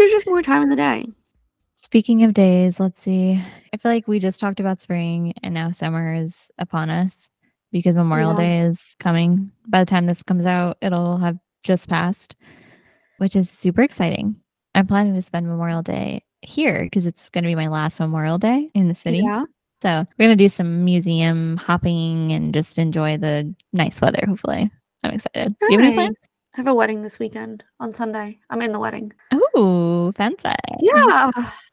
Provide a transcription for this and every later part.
I wish there was just more time in the day. Speaking of days, let's see. I feel like we just talked about spring and now summer is upon us because Memorial Yeah. Day is coming. By the time this comes out, it'll have just passed, which is super exciting. I'm planning to spend Memorial Day here because it's going to be my last Memorial Day in the city. Yeah. So we're going to do some museum hopping and just enjoy the nice weather, hopefully. I'm excited. Do you have any plans? I have a wedding this weekend on Sunday. I'm in the wedding. Ooh, fancy. Yeah.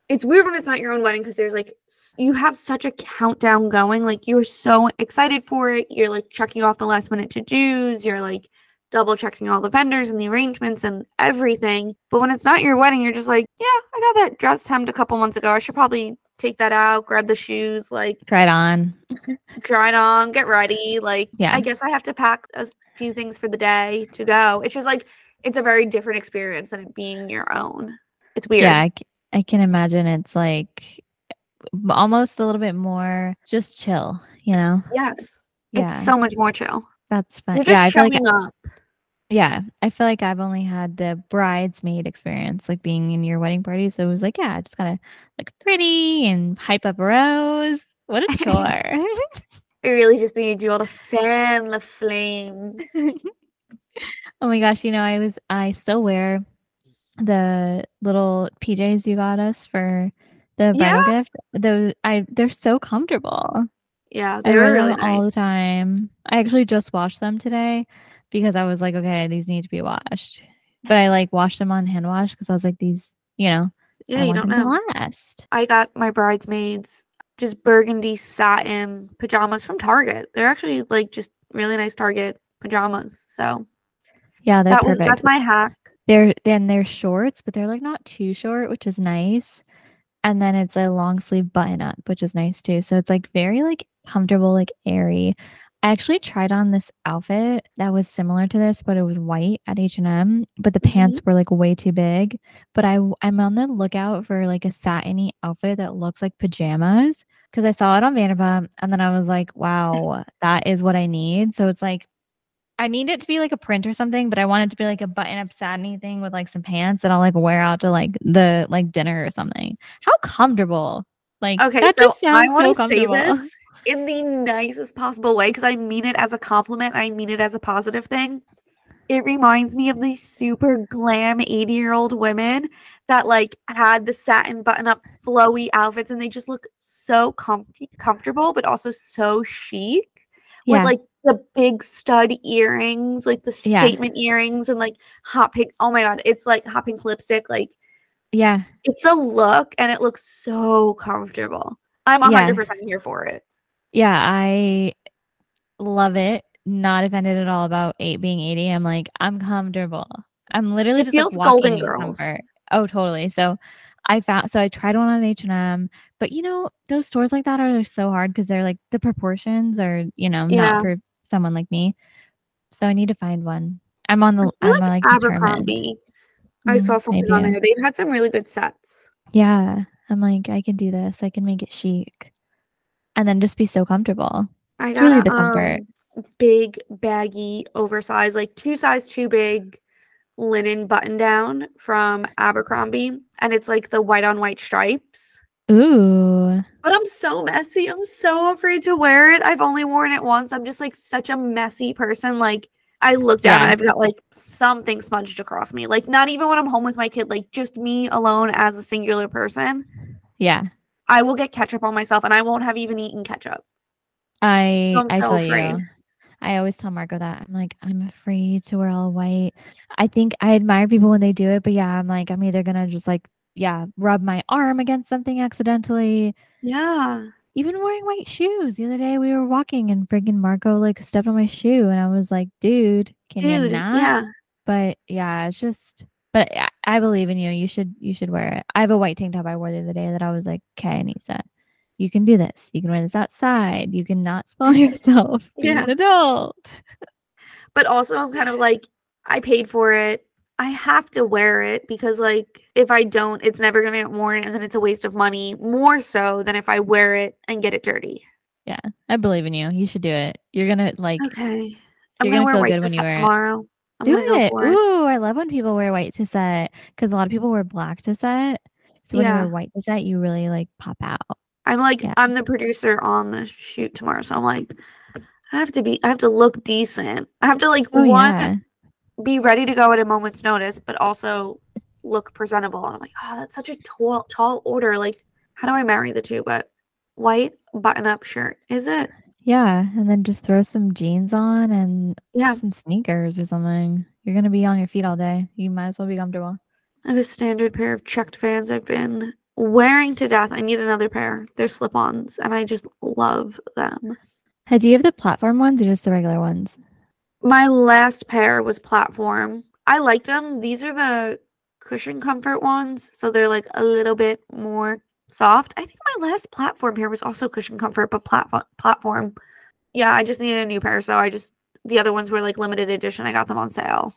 It's weird when it's not your own wedding because there's like you have such a countdown going. Like you're so excited for it. You're like checking off the last minute to dos. You're like double checking all the vendors and the arrangements and everything. But when it's not your wedding, you're just like, yeah, I got that dress hemmed a couple months ago. I should probably take that out, grab the shoes, like Try it on. try it on, get ready. Like, Yeah. I guess I have to pack a few things for the day to go. It's just like it's a very different experience than it being your own. It's weird. Yeah, I, c- I can imagine it's like almost a little bit more just chill, you know? Yes. Yeah, It's so much more chill. that's fun. You're just Yeah, I feel like showing up. Yeah, I feel like I've only had the bridesmaid experience, like being in your wedding party. So it was like, yeah, I just gotta look pretty and hype up a rose. What a chore. I really just need you all to fan the flames. oh my gosh, you know, I was I still wear the little PJs you got us for the bridal gift. Those I they're so comfortable. Yeah, I they were wear really them all the time. I actually just washed them today because I was like, okay, these need to be washed. But I like washed them on hand wash because I was like, these, you know, Yeah, I you want don't know. last. I got my bridesmaids just burgundy satin pajamas from Target. They're actually like just really nice Target pajamas. So Yeah, that was that's my hack. They're then they're shorts, but they're like not too short, which is nice. And then it's a long sleeve button up, which is nice too. So it's like very like comfortable, like airy. I actually tried on this outfit that was similar to this, but it was white at H&M, but the pants mm-hmm. were like way too big. But I I'm on the lookout for like a satiny outfit that looks like pajamas because I saw it on Vanderpump and then I was like, wow, that is what I need. So it's like I need it to be like a print or something, but I want it to be like a button up satiny thing with like some pants that I'll like wear out to like the like dinner or something. How comfortable. Like Okay, that so I want so to say comfortable. this in the nicest possible way because I mean it as a compliment. I mean it as a positive thing. It reminds me of these super glam 80 year old women that like had the satin button up flowy outfits and they just look so comfy, comfortable, but also so chic yeah. with like the big stud earrings, like the Yeah. statement earrings and like hot pink. Oh my God, it's like hot pink lipstick. Like Yeah. it's a look and it looks so comfortable. I'm Yeah. 100% here for it. Yeah. I love it. Not offended at all about eight being 80. I'm like, I'm comfortable. I'm literally It just feels like Golden Girls. comfort. Oh, totally. So I found so I tried one on H&M, but you know, those stores like that are so hard because they're like the proportions are, you know, Yeah. not for someone like me. So I need to find one. I'm on the I I'm like like. Abercrombie. I Mm, saw something on there. They've had some really good sets. Yeah. I'm like, I can do this. I can make it chic. And then just be so comfortable. I got really a the comfort. um, big, baggy, oversized, like two size too big linen button down from Abercrombie. And it's like the white on white stripes. Ooh. But I'm so messy. I'm so afraid to wear it. I've only worn it once. I'm just like such a messy person. Like I look down Yeah. I've got like something smudged across me. Like not even when I'm home with my kid, like just me alone as a singular person. Yeah. I will get ketchup on myself and I won't have even eaten ketchup. I I'm I so feel afraid. you. I always tell Marco that. I'm like, I'm afraid to wear all white. I think I admire people when they do it, but yeah, I'm like, I'm either gonna just like, yeah, rub my arm against something accidentally. Yeah. Even wearing white shoes. The other day we were walking and freaking Marco like stepped on my shoe and I was like, dude, can you not? yeah. But yeah, it's just but I, believe in you. You should you should wear it. I have a white tank top I wore the other day that I was like, okay, Anissa, you can do this. You can wear this outside. You can not spoil yourself. Be Yeah. an adult. But also I'm kind of like, I paid for it. I have to wear it because like if I don't, it's never gonna get worn and then it's a waste of money, more so than if I wear it and get it dirty. Yeah. I believe in you. You should do it. You're gonna like Okay. I'm You're gonna, gonna wear white good to when you set wear it. I'm Do go it. for. Ooh, I love when people wear white to set because a lot of people wear black to set. So when you wear white to set, you really like pop out. I'm like Yeah. I'm the producer on the shoot tomorrow, so I'm like I have to be I have to look decent. I have to like Oh one yeah. be ready to go at a moment's notice, but also look presentable. And I'm like, oh, that's such a tall tall order. Like, how do I marry the two? But white button up shirt, is it? Yeah. And then just throw some jeans on and Yeah. some sneakers or something. You're gonna be on your feet all day. You might as well be comfortable. I have a standard pair of checked Vans I've been wearing to death. I need another pair. They're slip-ons, and I just love them. Hey, do you have the platform ones or just the regular ones? My last pair was platform. I liked them. These are the cushion comfort ones, so they're like a little bit more soft. I think my last platform pair was also cushion comfort, but platform platform. Yeah, I just needed a new pair, so I just the other ones were like limited edition. I got them on sale,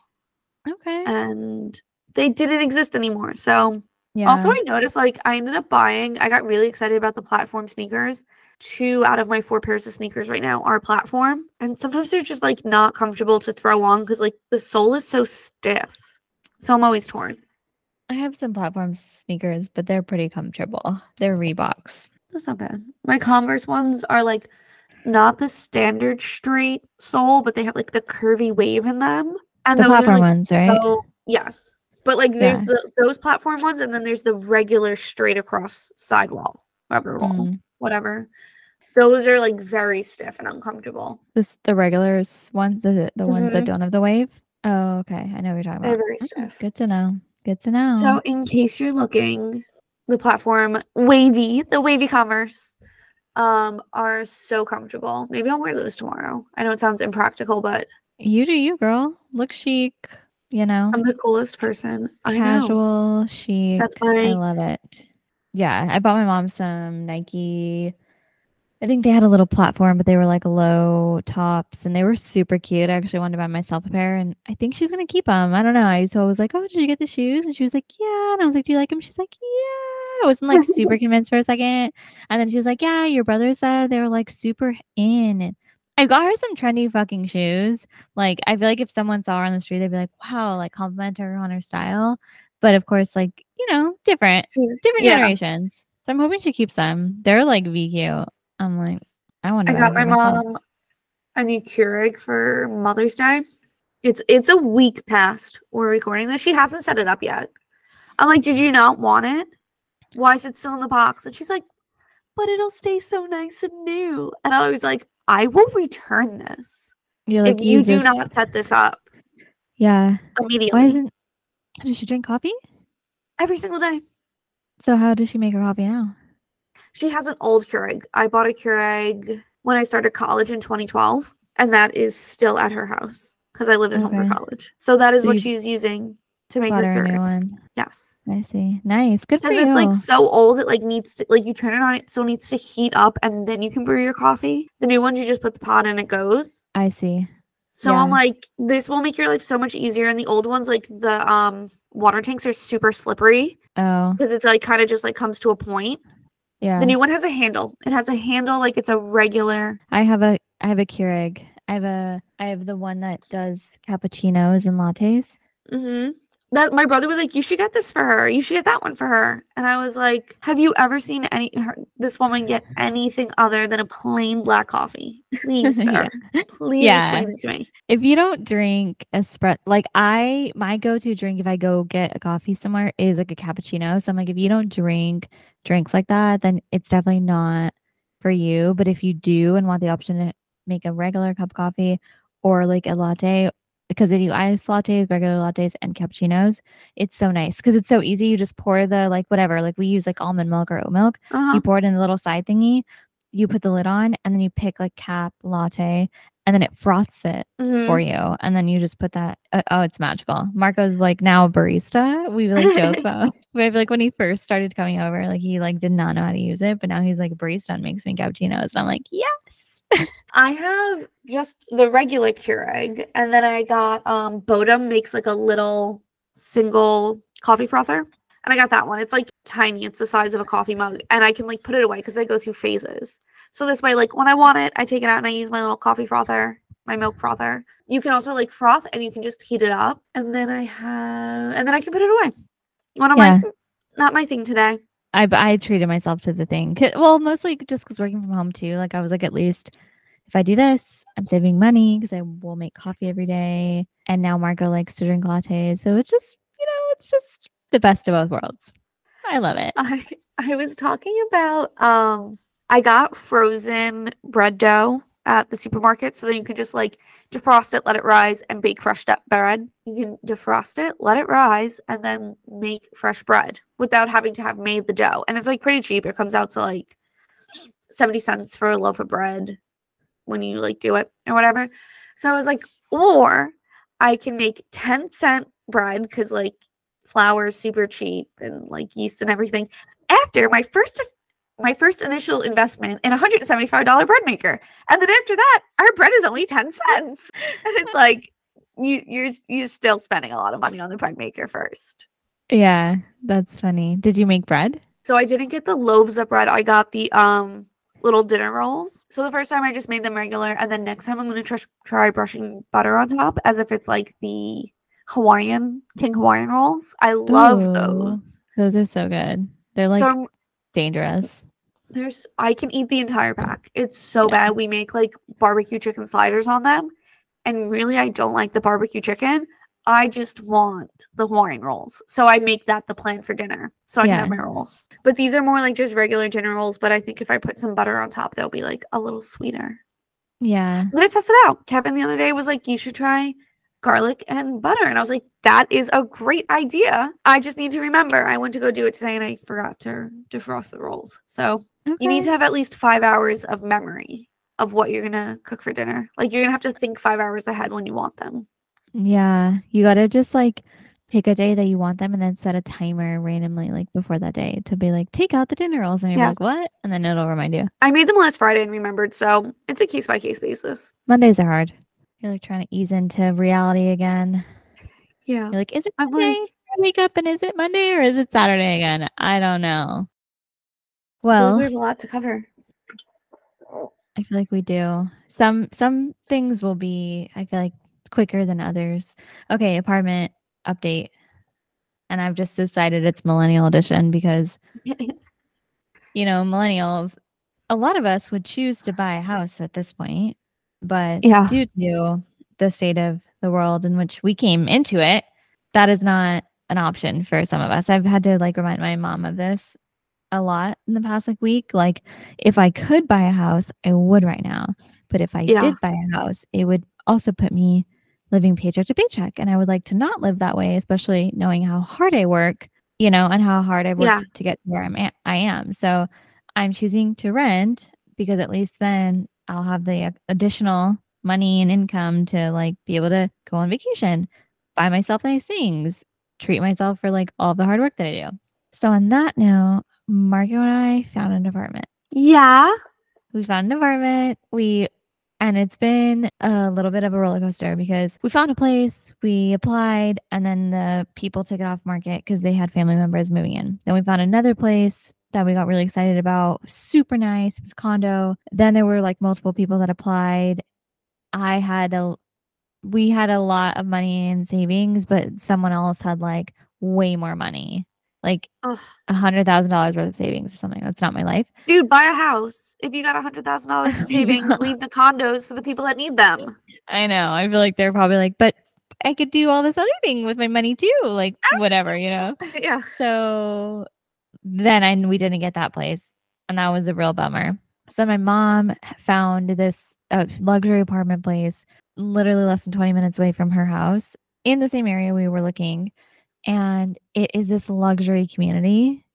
Okay. and they didn't exist anymore. So yeah. also, I noticed like I ended up buying. I got really excited about the platform sneakers. Two out of my four pairs of sneakers right now are platform, and sometimes they're just like not comfortable to throw on because like the sole is so stiff. So I'm always torn. I have some platform sneakers, but they're pretty comfortable. They're Reeboks. That's not bad. My Converse ones are like not the standard straight sole, but they have like the curvy wave in them. And The those platform are like ones, right? so yes. But like there's Yeah. the those platform ones, and then there's the regular straight across sidewall, rubber wall, Mm. whatever. Those are like very stiff and uncomfortable. This the regulars ones, the the ones that Mhm. don't have the wave. Oh, okay. I know what you're talking about. They're very stiff. Good to know. Good to know. So in case you're looking, the platform wavy, the wavy Converse, um, are so comfortable. Maybe I'll wear those tomorrow. I know it sounds impractical, but you do you, girl. Look chic. You know, I'm the coolest person. I know. casual, chic. That's my. I love it. Yeah, I bought my mom some Nike. I think they had a little platform, but they were like low tops, and they were super cute. I actually wanted to buy myself a pair, and I think she's gonna keep them. I don't know. I so I was like, "Oh, did you get the shoes?" And she was like, "Yeah." And I was like, "Do you like them?" She's like, "Yeah." I wasn't like super convinced for a second, and then she was like, "Yeah, your brother said they were like super in." I got her some trendy fucking shoes. Like, I feel like if someone saw her on the street, they'd be like, "Wow!" Like compliment her on her style. But of course, like you know, different she's different yeah. generations. So I'm hoping she keeps them. They're like VQ. I'm like, I want to. I got my mom a new Keurig for Mother's Day. It's it's a week past we're recording this. She hasn't set it up yet. I'm like, did you not want it? Why is it still in the box? And she's like, but it'll stay so nice and new. And I was like, I will return this You're like, if you do this- not set this up Yeah. immediately. Why isn't? Does she drink coffee? Every single day. So how does she make her coffee now? She has an old Keurig. I bought a Keurig when I started college in 2012, and that is still at her house because I lived at home for college. So that is So what she's using to make her new Keurig. one. Yes, I see. Nice. Good for because you. it's like so old, it like needs to like you turn it on, it still needs to heat up, and then you can brew your coffee. The new ones you just put the pot in, it goes. I see. So I'm like, this will make your life so much easier. And the old ones, like the um water tanks, are super slippery Oh, because it's like kind of just like comes to a point. Yeah. The new one has a handle. It has a handle like it's a regular. I have a I have a Keurig. I have a I have the one that does cappuccinos and lattes. Mm-hmm. That my brother was like, you should get this for her. You should get that one for her. And I was like, have you ever seen any her, this woman get anything other than a plain black coffee? Please, sir. Please Yeah. explain it to me. If you don't drink espresso, like I, my go-to drink if I go get a coffee somewhere is like a cappuccino. So I'm like, if you don't drink drinks like that, then it's definitely not for you. But if you do and want the option to make a regular cup of coffee or like a latte, because they do ice lattes, regular lattes, and cappuccinos, it's so nice because it's so easy. You just pour the like whatever, like we use like almond milk or oat milk. Uh-huh. You pour it in the little side thingy. You put the lid on, and then you pick like cap latte, and then it froths it Mhm. for you and then you just put that uh, oh it's magical marco's like now a barista we like joke about we have like when he first started coming over like he like did not know how to use it but now he's like barista and makes me cappuccinos and i'm like yes I have just the regular Keurig, and then I got um Bodum makes like a little single coffee frother, and I got that one. It's like tiny. It's the size of a coffee mug, and I can like put it away because I go through phases. So this way, like when I want it, I take it out and I use my little coffee frother, my milk frother. You can also like froth and you can just heat it up. And then I have, and then I can put it away. One of Yeah. my, not my thing today. I I treated myself to the thing. Well, mostly just because working from home too. Like I was like, at least if I do this, I'm saving money because I will make coffee every day. And now Marco likes to drink lattes, so it's just you know, it's just the best of both worlds. I love it. I I was talking about um I got frozen bread dough at the supermarket so then you can just like defrost it, let it rise, and bake fresh de- bread. You can defrost it, let it rise, and then make fresh bread without having to have made the dough. And it's like pretty cheap. It comes out to like 70 cents for a loaf of bread when you like do it or whatever. So I was like, or I can make 10 cent bread because like flour is super cheap and like yeast and everything. After my first my first initial investment in a hundred and seventy five dollar bread maker, and then after that, our bread is only ten cents, and it's like you you're you're still spending a lot of money on the bread maker first. Yeah, that's funny. Did you make bread? So I didn't get the loaves of bread. I got the um little dinner rolls. So the first time I just made them regular, and then next time I'm gonna try try brushing butter on top as if it's like the Hawaiian King Hawaiian rolls. I love Ooh. those. Those are so good. They're like so dangerous. There's I can eat the entire pack. It's so Yeah. bad. We make like barbecue chicken sliders on them, and really I don't like the barbecue chicken. I just want the Hawaiian rolls. So I make that the plan for dinner. So I Yeah. can have my rolls. But these are more like just regular dinner rolls. But I think if I put some butter on top, they'll be like a little sweeter. Yeah. Let us test it out. Kevin the other day was like, you should try garlic and butter. And I was like, that is a great idea. I just need to remember. I went to go do it today and I forgot to defrost the rolls. So you need to have at least five hours of memory of what you're gonna cook for dinner. Like you're gonna have to think five hours ahead when you want them. Yeah, you gotta just like pick a day that you want them and then set a timer randomly like before that day to be like take out the dinner rolls and you're Yeah. like what and then it'll remind you. I made them last Friday and remembered, so it's a case by case basis. Mondays are hard. You're like trying to ease into reality again. Yeah. You're like, is it Monday? like- I wake up and is it Monday or is it Saturday again? I don't know. Well, we have a lot to cover. I feel like we do. Some some things will be I feel like quicker than others. Okay, apartment update. And I've just decided it's millennial edition because you know, millennials, a lot of us would choose to buy a house at this point, but Yeah. due to the state of the world in which we came into it, that is not an option for some of us. I've had to like remind my mom of this a lot in the past like week. Like if I could buy a house, I would right now. But if I Yeah. did buy a house, it would also put me living paycheck to paycheck. And I would like to not live that way, especially knowing how hard I work, you know, and how hard I've worked Yeah. to get where I'm at, I am. So I'm choosing to rent because at least then I'll have the additional money and income to like be able to go on vacation, buy myself nice things, treat myself for like all the hard work that I do. So on that note, Marco and I found an apartment. Yeah. We found an apartment. We and it's been a little bit of a roller coaster because we found a place, we applied, and then the people took it off market because they had family members moving in. Then we found another place that we got really excited about. Super nice. It was a condo. Then there were like multiple people that applied. I had a we had a lot of money in savings, but someone else had like way more money. Like a hundred thousand dollars worth of savings or something. That's not my life. Dude, buy a house. If you got a hundred thousand dollars in savings, leave the condos for the people that need them. I know. I feel like they're probably like, but I could do all this other thing with my money too. Like whatever, you know. yeah. So then I we didn't get that place, and that was a real bummer. So my mom found this uh, luxury apartment place, literally less than twenty minutes away from her house, in the same area we were looking, and it is this luxury community.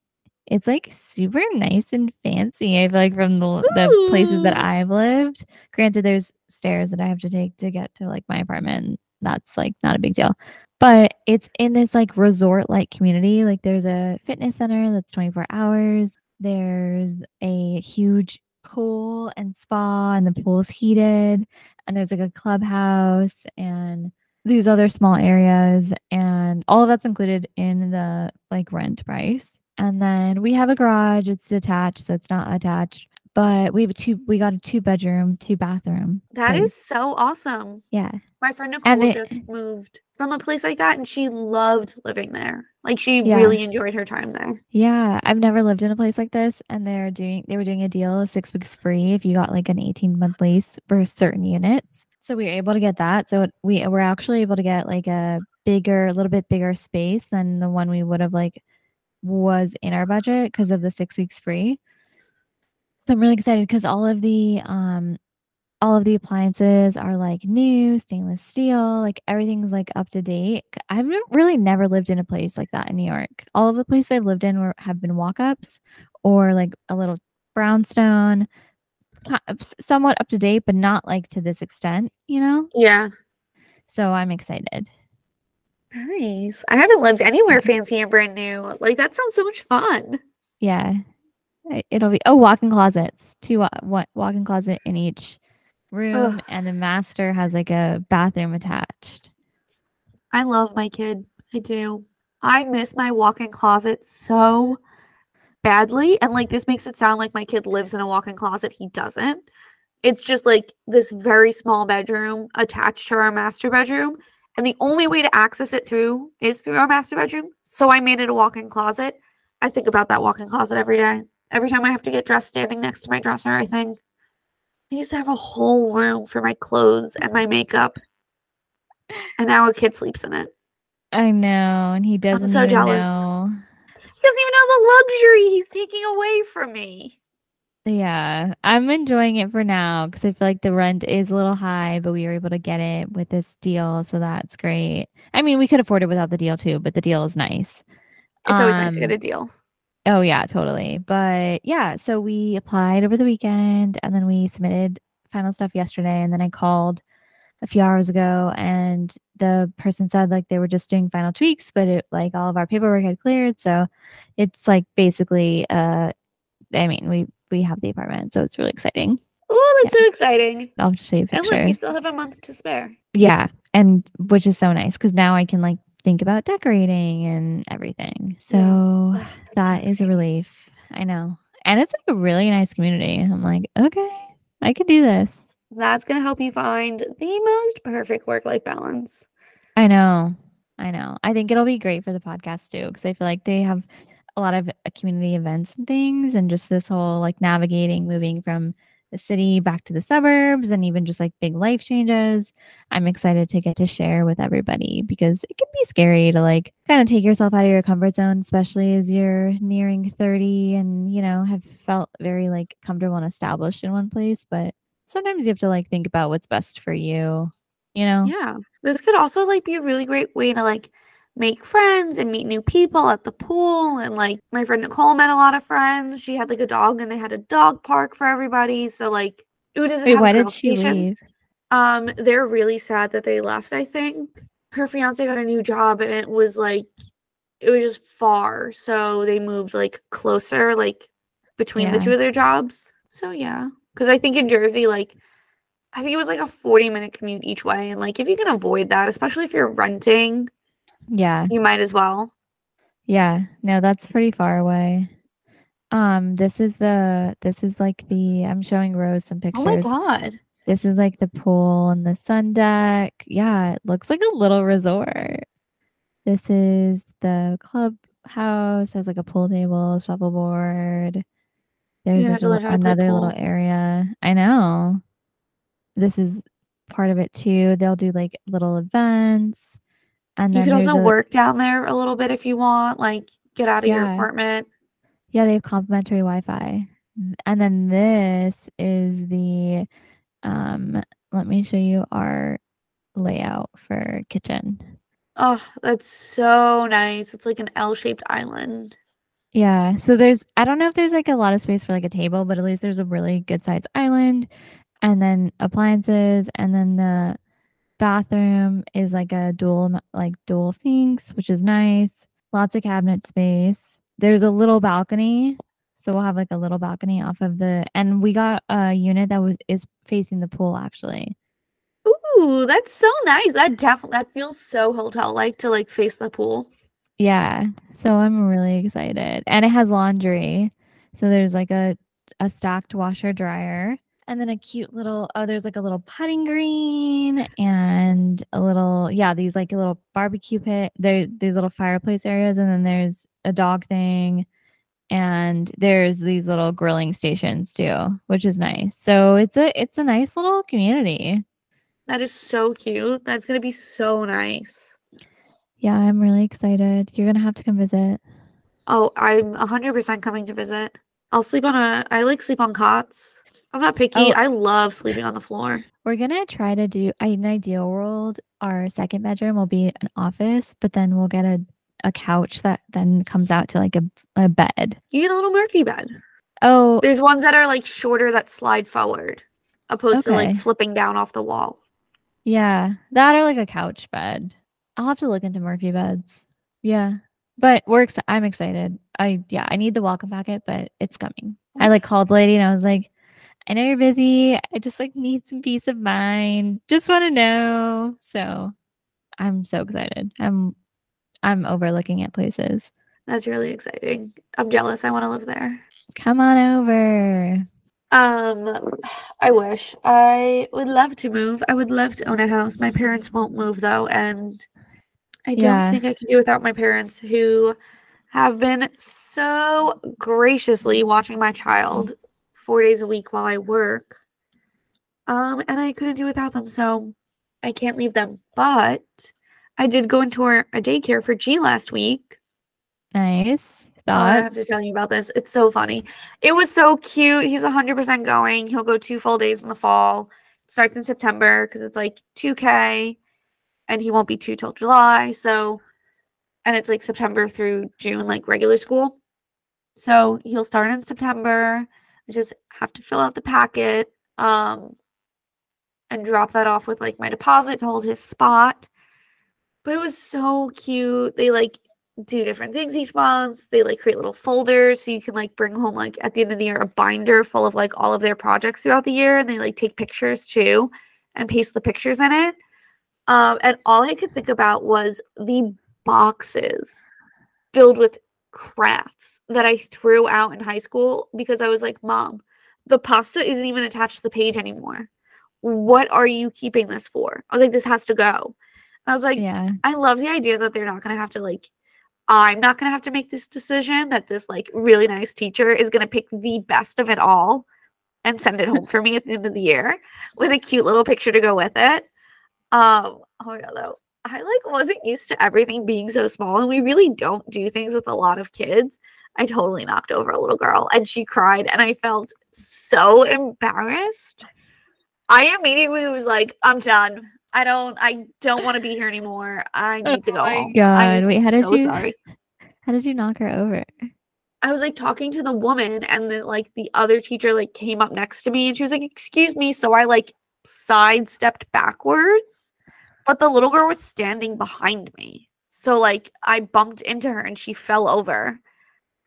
It's like super nice and fancy. I feel like from the the places that I've lived. Granted, there's stairs that I have to take to get to like my apartment. That's like not a big deal. But it's in this like resort like community. Like there's a fitness center that's 24 hours. There's a huge pool and spa, and the pool is heated. And there's like a clubhouse and these other small areas. And all of that's included in the like rent price. And then we have a garage, it's detached, so it's not attached. but we have a two. We got a two bedroom, two bathroom. That place. is so awesome. yeah, My friend Nicole And it- just moved from a place like that and she loved living there. Like she Yeah. really enjoyed her time there. yeah. I've never lived in a place like this, and they're doing. They were doing a deal, six weeks free if you got like an eighteen month lease for certain units. So we were able to get that. So we were actually able to get like a bigger, a little bit bigger space than the one we would have like was in our budget because of the six weeks free. So I'm really excited because all of the um all of the appliances are like new stainless steel, like everything's like up to date. I've really never lived in a place like that in New York. All of the places I've lived in were, have been walk ups or like a little brownstone, Uh, somewhat up to date, but not like to this extent, you know? Yeah. So I'm excited. Nice. I haven't lived anywhere mm-hmm. fancy and brand new. Like that sounds so much fun. Yeah. It'll be, oh, walk in closets, two uh, wa- wa- walk in closet in each room, and the master has like a bathroom attached. I love my kid. I do. I miss my walk-in closet so badly. And like this makes it sound like my kid lives in a walk-in closet. He doesn't. It's just like this very small bedroom attached to our master bedroom. And the only way to access it through is through our master bedroom. So I made it a walk-in closet. I think about that walk-in closet every day. Every time I have to get dressed standing next to my dresser, I think I used to have a whole room for my clothes and my makeup. And now a kid sleeps in it. I know, and he doesn't I'm so jealous. know. Doesn't even know the luxury he's taking away from me. Yeah, I'm enjoying it for now because I feel like the rent is a little high, but we were able to get it with this deal, so that's great. I mean, we could afford it without the deal too, but the deal is nice. It's always nice to get Um, a deal. Oh yeah, totally. But yeah, so we applied over the weekend and then we submitted final stuff yesterday and then I called a few hours ago and the person said like they were just doing final tweaks, but it like all of our paperwork had cleared. So it's like basically uh I mean we we have the apartment, so it's really exciting. Oh, that's so exciting. I'll just show you And look, you still have a month to spare. Yeah. And which is so nice because now I can like think about decorating and everything. So Ugh, that's so that is a relief. I know. And it's like a really nice community. I'm like, okay, I can do this. That's going to help you find the most perfect work life balance. I know. I know. I think it'll be great for the podcast too, because I feel like they have a lot of uh, community events and things, and just this whole like navigating, moving from the city back to the suburbs, and even just like big life changes. I'm excited to get to share with everybody because it can be scary to like kind of take yourself out of your comfort zone, especially as you're nearing 30 and you know have felt very like comfortable and established in one place. But sometimes you have to like think about what's best for you, you know? Yeah. This could also like be a really great way to like make friends and meet new people at the pool and like my friend Nicole met a lot of friends. She had like a dog and they had a dog park for everybody. So like who doesn't Wait, have why did she leave? Um, they're really sad that they left, I think. Her fiance got a new job and it was like it was just far. So they moved like closer, like between the two of their jobs. So yeah. Cause I think in Jersey, like I think it was like a 40 minute commute each way. And like if you can avoid that, especially if you're renting, Yeah. you might as well. Yeah. No, that's pretty far away. Um, this is the this is like the I'm showing Rose some pictures. Oh my god. This is like the pool and the sun deck. Yeah, it looks like a little resort. This is the clubhouse, has like a pool table, shuffleboard. There's have like to a learn li- how to play another little area. I know. This is part of it too. They'll do like little events. And You can also a- work down there a little bit if you want, like get out of your apartment. Yeah, they have complimentary Wi-Fi. And then this is the um let me show you our layout for kitchen. Oh, that's so nice. It's like an L-shaped island. Yeah, so there's I don't know if there's like a lot of space for like a table, but at least there's a really good sized island and then appliances and then the bathroom is like a dual like dual sinks, which is nice. Lots of cabinet space. There's a little balcony. So we'll have like a little balcony off of the and we got a unit that was is facing the pool actually. Ooh, that's so nice. That definitely that feels so hotel like to like face the pool. Yeah. So I'm really excited. And it has laundry. So there's like a a stacked washer dryer, and then a cute little oh, there's like a little putting green and a little yeah, these like a little barbecue pit. There these little fireplace areas, and then there's a dog thing, and there's these little grilling stations too, which is nice. So it's a it's a nice little community. That is so cute. That's gonna be so nice. Yeah, I'm really excited. You're gonna have to come visit. Oh, I'm 100% coming to visit. I'll sleep on a. I like sleep on cots. I'm not picky. Oh. I love sleeping on the floor. We're gonna try to do in an ideal world. Our second bedroom will be an office, but then we'll get a a couch that then comes out to like a a bed. You get a little Murphy bed. Oh, There's ones that are like shorter that slide forward, opposed to like flipping down off the wall. yeah, that or like a couch bed. I'll have to look into Murphy beds. Yeah, but we're ex- I'm excited. I yeah, I need the welcome packet, but it's coming. I like called the lady and I was like, I know you're busy. I just like need some peace of mind. Just want to know. So I'm so excited. I'm I'm overlooking at places. That's really exciting. I'm jealous. I want to live there. Come on over. Um, I wish I would love to move. I would love to own a house. My parents won't move though, and I don't Yeah. think I can do without my parents who have been so graciously watching my child four days a week while I work. Um, and I couldn't do without them, so I can't leave them. But I did go into a a daycare for G last week. Nice. Oh, I have to tell you about this. It's so funny. It was so cute. He's 100% going. He'll go two full days in the fall. It starts in September because it's like 2K and he won't be two till July. So, and it's like September through June, like regular school. So he'll start in September. I just have to fill out the packet um, and drop that off with like my deposit to hold his spot. But it was so cute. They like do different things each month. They like create little folders so you can like bring home like at the end of the year a binder full of like all of their projects throughout the year and they like take pictures too and paste the pictures in it. Um and all I could think about was the boxes filled with crafts that I threw out in high school because I was like, "Mom, the pasta isn't even attached to the page anymore. What are you keeping this for?" I was like, "This has to go." I was like, Yeah. I love the idea that they're not going to have to like I'm not going to have to make this decision that this like really nice teacher is going to pick the best of it all and send it home for me at the end of the year with a cute little picture to go with it. Um oh my god though. I like wasn't used to everything being so small and we really don't do things with a lot of kids. I totally knocked over a little girl and she cried and I felt so embarrassed. I immediately was like, I'm done. I don't I don't want to be here anymore. I need to Oh go my home. God. I'm Wait, how did so you- sorry. How did you knock her over? I was like talking to the woman and then like the other teacher like came up next to me and she was like, "Excuse me." So I like sidestepped backwards, but the little girl was standing behind me. So like I bumped into her and she fell over.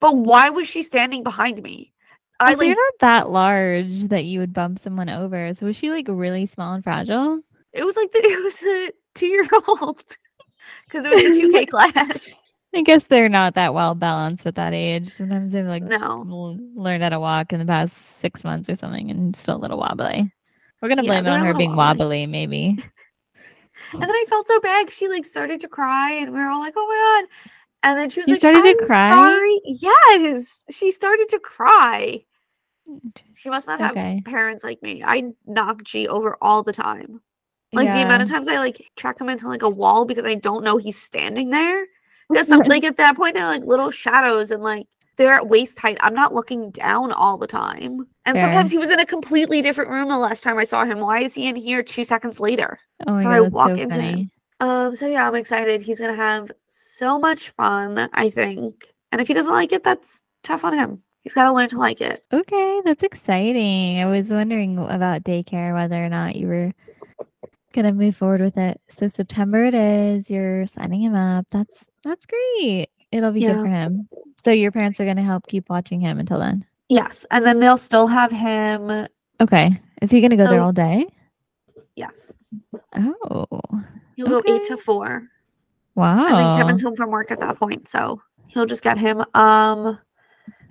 But why was she standing behind me? I like you're not that large that you would bump someone over. So was she like really small and fragile? it was like the, it was a 2-year-old cuz it was a 2K class. I guess they're not that well balanced at that age. Sometimes they've like No. learned how to walk in the past six months or something and still a little wobbly. We're gonna Yeah, blame it on her being wobbly. maybe. And then I felt so bad. She like started to cry, and we were all like, "Oh my god!" And then she was You like, started to "I'm cry? sorry." Yes, she started to cry. She must not have Okay. parents like me. I knock G over all the time. Like the amount of times I like track him into like a wall because I don't know he's standing there. Because like at that point they're like little shadows and like they're at waist height. I'm not looking down all the time. And Fair. sometimes he was in a completely different room the last time I saw him. Why is he in here two seconds later? oh so god, I walk so into him. Um, so yeah, I'm excited. He's gonna have so much fun, I think. And if he doesn't like it, that's tough on him. He's gotta learn to like it. Okay, that's exciting. I was wondering about daycare, whether or not you were gonna move forward with it. So September it is. You're signing him up. That's that's great. It'll be good for him. So your parents are gonna help keep watching him until then. Yes. And then they'll still have him. Okay. Is he gonna go there Oh. all day? Yes. Oh, He'll go eight to four. wow. I think Kevin's home from work at that point, so he'll just get him. Um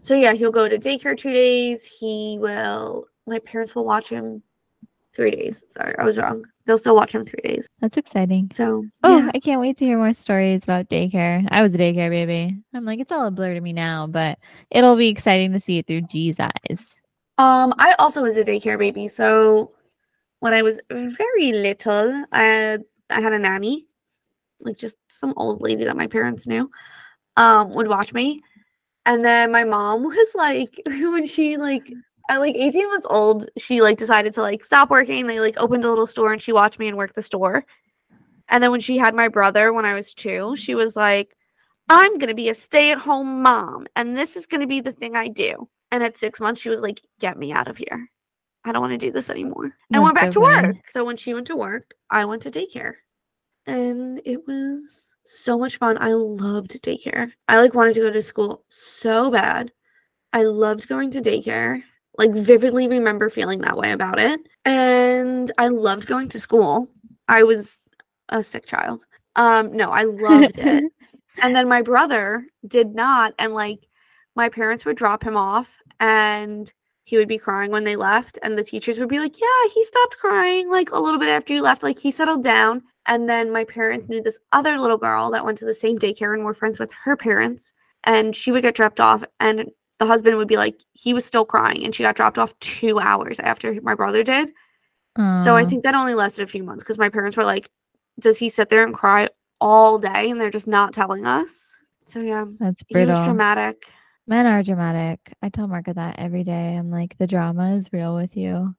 So yeah, he'll go to daycare two days. He will. My parents will watch him three days. Sorry, I was wrong. They'll still watch him three days. That's exciting. So Oh, yeah. I can't wait to hear more stories about daycare. I was a daycare baby. I'm like, it's all a blur to me now, but it'll be exciting to see it through G's eyes. Um, I also was a daycare baby. So when I was very little, I had, I had a nanny, like just some old lady that my parents knew, um, would watch me. And then my mom was like, when she like at like 18 months old, she like decided to like stop working. They like opened a little store and she watched me and work the store. And then when she had my brother when I was two, she was like, I'm gonna be a stay-at-home mom, and this is gonna be the thing I do. And at six months, she was like, Get me out of here. I don't want to do this anymore. And went back to so funny. work. So when she went to work, I went to daycare. And it was so much fun. I loved daycare. I like wanted to go to school so bad. I loved going to daycare. Like vividly remember feeling that way about it. And I loved going to school. I was a sick child. Um no, I loved it. And then my brother did not. And like my parents would drop him off and he would be crying when they left. And the teachers would be like, Yeah, he stopped crying like a little bit after you left. Like he settled down. And then my parents knew this other little girl that went to the same daycare and were friends with her parents. And she would get dropped off. And the husband would be like, he was still crying. And she got dropped off two hours after my brother did. So I think that only lasted a few months because my parents were like, Does he sit there and cry all day? And they're just not telling us. So yeah, that's he was brutal. dramatic. Men are dramatic. I tell Marco that every day. I'm like, the drama is real with you.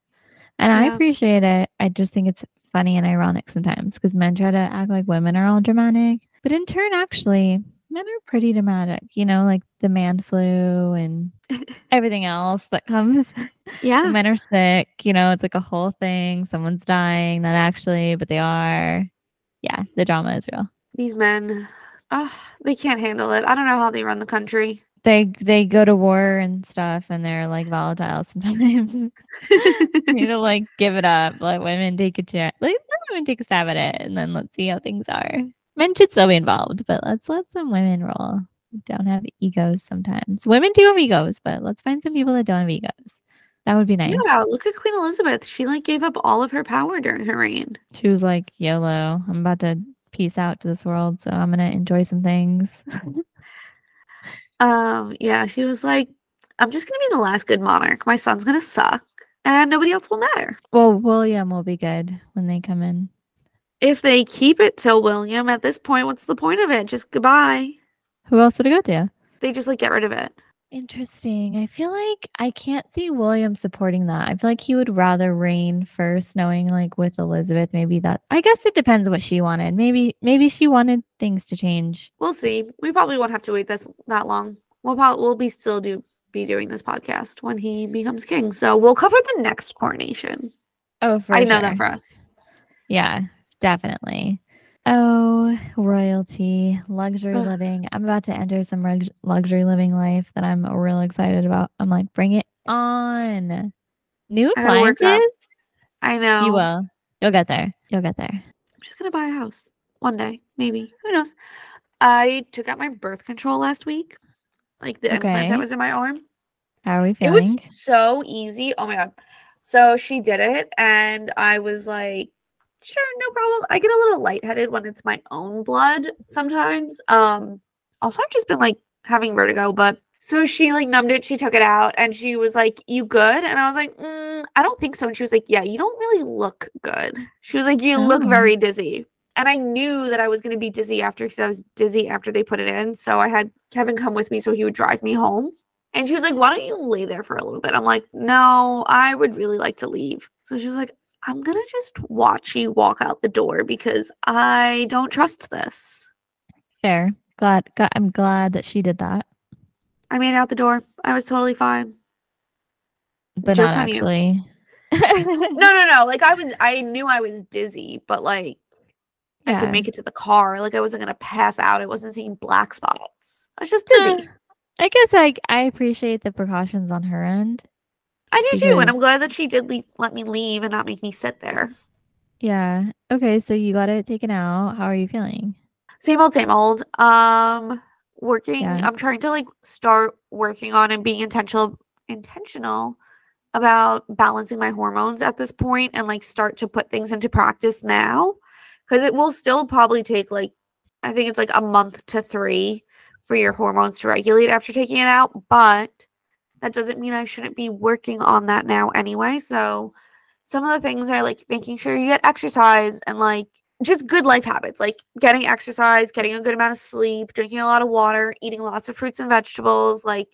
And I appreciate it. I just think it's funny and ironic sometimes because men try to act like women are all dramatic. But in turn, actually, men are pretty dramatic. You know, like the man flu and everything else that comes. Yeah. men are sick. You know, it's like a whole thing. Someone's dying, not actually, but they are. Yeah, the drama is real. These men, ah, they can't handle it. I don't know how they run the country. They they go to war and stuff, and they're like volatile sometimes. you know, like give it up. Let women take a chance. Like let women take a stab at it, and then let's see how things are. Men should still be involved, but let's let some women roll. Don't have egos sometimes. Women do have egos, but let's find some people that don't have egos. That would be nice. Yeah, look at Queen Elizabeth. She like gave up all of her power during her reign. She was like, YOLO, I'm about to peace out to this world, so I'm gonna enjoy some things. Um, yeah, she was like, I'm just gonna be the last good monarch. My son's gonna suck, and nobody else will matter. well, William will be good when they come in. If they keep it till William, at this point, what's the point of it? Just goodbye. Who else would it go to? They just like get rid of it. Interesting. I feel like I can't see William supporting that. I feel like he would rather reign first, knowing like with Elizabeth, maybe that I guess it depends what she wanted. Maybe maybe she wanted things to change. We'll see. We probably won't have to wait this that long. We'll probably we'll be still do be doing this podcast when he becomes king. So we'll cover the next coronation. Oh, for I know that for us. Yeah, definitely. Oh, royalty, luxury Ugh. living. I'm about to enter some rug- luxury living life that I'm real excited about. I'm like, bring it on. New I gotta work up. appliances? I know. You will. You'll get there. You'll get there. I'm just gonna buy a house one day, maybe. Who knows? I took out my birth control last week, like the implant that was in my arm. How are we feeling? It was so easy. Oh my god. So she did it, and I was like, sure, no problem. I get a little lightheaded when it's my own blood sometimes. Um, also I've just been like having vertigo, but so she like numbed it, she took it out, and she was like, You good? And I was like, mm, I don't think so. And she was like, Yeah, you don't really look good. She was like, You look Oh. very dizzy. And I knew that I was gonna be dizzy after because I was dizzy after they put it in. So I had Kevin come with me so he would drive me home. And she was like, Why don't you lay there for a little bit? I'm like, No, I would really like to leave. So she was like, I'm gonna just watch you walk out the door because I don't trust this. Fair. Glad, glad. I'm glad that she did that, I made it out the door. I was totally fine. but Joke's not actually. No, no, no. Like I was I knew I was dizzy, but like I could make it to the car. Like I wasn't gonna pass out. I wasn't seeing black spots. I was just dizzy. Uh, I guess I I appreciate the precautions on her end. I do too, and I'm glad that she did leave, let me leave and not make me sit there. Yeah. Okay. So you got it taken out. How are you feeling? Same old, same old. Um, working Yeah. I'm trying to like start working on and being intentional intentional about balancing my hormones at this point and like start to put things into practice now cuz it will still probably take like I think it's like a month to 3 for your hormones to regulate after taking it out, but that doesn't mean I shouldn't be working on that now anyway. So some of the things are like making sure you get exercise and like just good life habits, like getting exercise, getting a good amount of sleep, drinking a lot of water, eating lots of fruits and vegetables. Like,